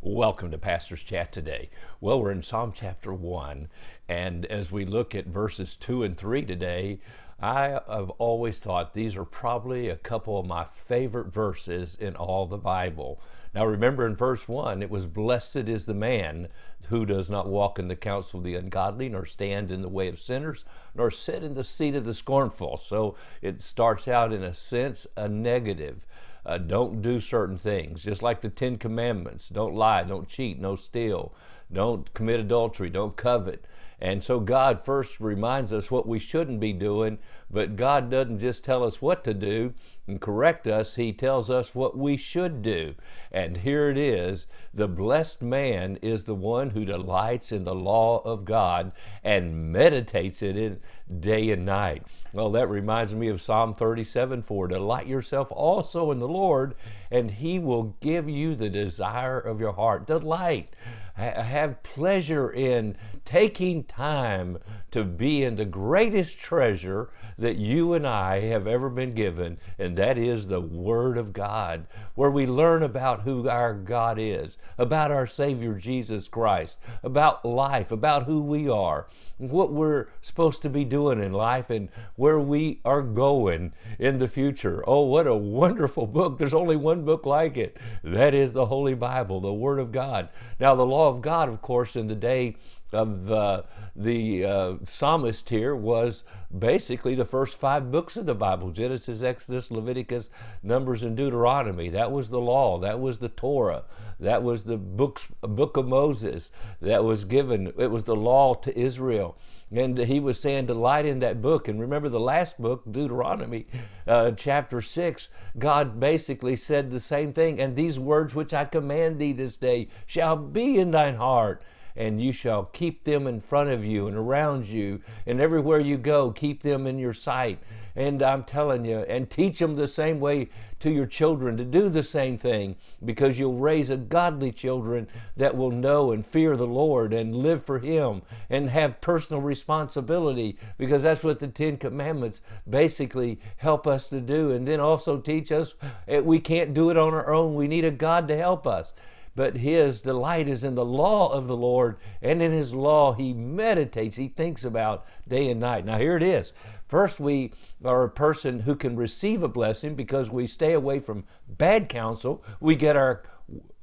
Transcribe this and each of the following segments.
Welcome to Pastor's Chat today. Well, we're in Psalm chapter 1, and as we look at verses 2 and 3 today, I have always thought these are probably a couple of my favorite verses in all the Bible. Now, remember in verse 1, it was Blessed is the man who does not walk in the counsel of the ungodly, nor stand in the way of sinners, nor sit in the seat of the scornful. So it starts out, in a sense, a negative. Uh, don't do certain things, just like the Ten Commandments. Don't lie, don't cheat, no steal, don't commit adultery, don't covet. And so God first reminds us what we shouldn't be doing, but God doesn't just tell us what to do and correct us, He tells us what we should do. And here it is the blessed man is the one who delights in the law of God and meditates in it day and night. Well, that reminds me of Psalm 37 4. Delight yourself also in the Lord, and He will give you the desire of your heart. Delight have pleasure in taking time to be in the greatest treasure that you and I have ever been given, and that is the Word of God, where we learn about who our God is, about our Savior Jesus Christ, about life, about who we are, what we're supposed to be doing in life, and where we are going in the future. Oh, what a wonderful book! There's only one book like it. That is the Holy Bible, the Word of God. Now, the law of God, of course, in the day of uh, the uh, psalmist here was basically the first five books of the Bible Genesis, Exodus, Leviticus, Numbers, and Deuteronomy. That was the law, that was the Torah, that was the books, book of Moses that was given. It was the law to Israel. And he was saying, delight in that book. And remember the last book, Deuteronomy, uh, chapter 6, God basically said the same thing. And these words which I command thee this day shall be in thine heart and you shall keep them in front of you and around you, and everywhere you go, keep them in your sight. And I'm telling you, and teach them the same way to your children to do the same thing, because you'll raise a godly children that will know and fear the Lord and live for Him and have personal responsibility, because that's what the Ten Commandments basically help us to do. And then also teach us eh, we can't do it on our own, we need a God to help us but his delight is in the law of the Lord, and in his law he meditates, he thinks about day and night. Now, here it is. First, we are a person who can receive a blessing because we stay away from bad counsel. We get our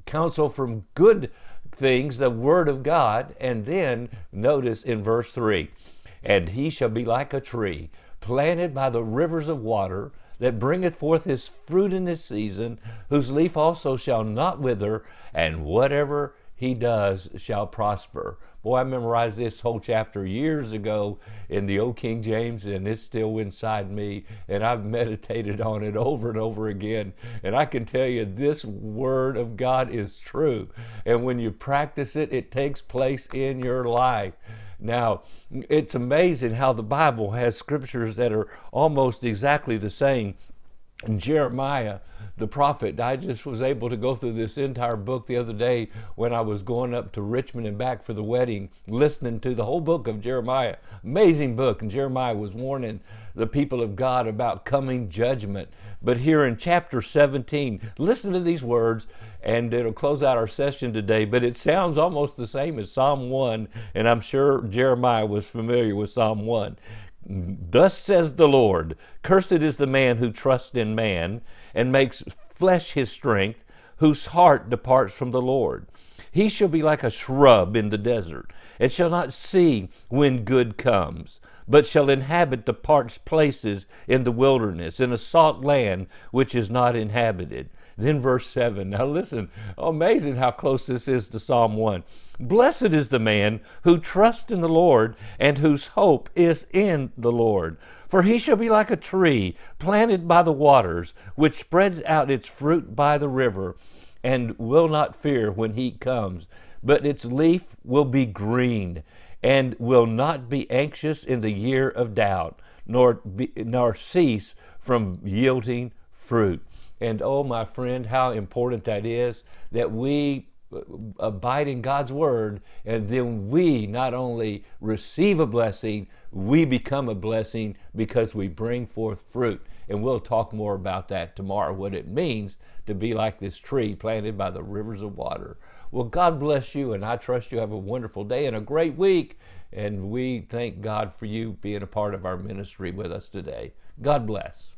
counsel from good things, the Word of God. And then, notice in verse 3 And he shall be like a tree planted by the rivers of water that bringeth forth his fruit in his season, whose leaf also shall not wither, and whatever he does shall prosper. Boy, I memorized this whole chapter years ago in the old King James, and it's still inside me, and I've meditated on it over and over again. And I can tell you, this word of God is true. And when you practice it, it takes place in your life. Now, it's amazing how the Bible has scriptures that are almost exactly the same. Jeremiah, the prophet, I just was able to go through this entire book the other day when I was going up to Richmond and back for the wedding, listening to the whole book of Jeremiah. Amazing book. And Jeremiah was warning the people of God about coming judgment. But here in chapter 17, listen to these words and it'll close out our session today. But it sounds almost the same as Psalm 1, and I'm sure Jeremiah was familiar with Psalm 1. Thus says the Lord Cursed is the man who trusts in man and makes flesh his strength, whose heart departs from the Lord. He shall be like a shrub in the desert, and shall not see when good comes, but shall inhabit the parched places in the wilderness, in a salt land which is not inhabited. Then verse 7. Now listen, amazing how close this is to Psalm 1. Blessed is the man who trusts in the Lord and whose hope is in the Lord. For he shall be like a tree planted by the waters, which spreads out its fruit by the river, and will not fear when heat comes, but its leaf will be green, and will not be anxious in the year of doubt, nor, be, nor cease from yielding fruit. And oh, my friend, how important that is that we uh, abide in God's word, and then we not only receive a blessing, we become a blessing because we bring forth fruit. And we'll talk more about that tomorrow, what it means to be like this tree planted by the rivers of water. Well, God bless you, and I trust you have a wonderful day and a great week. And we thank God for you being a part of our ministry with us today. God bless.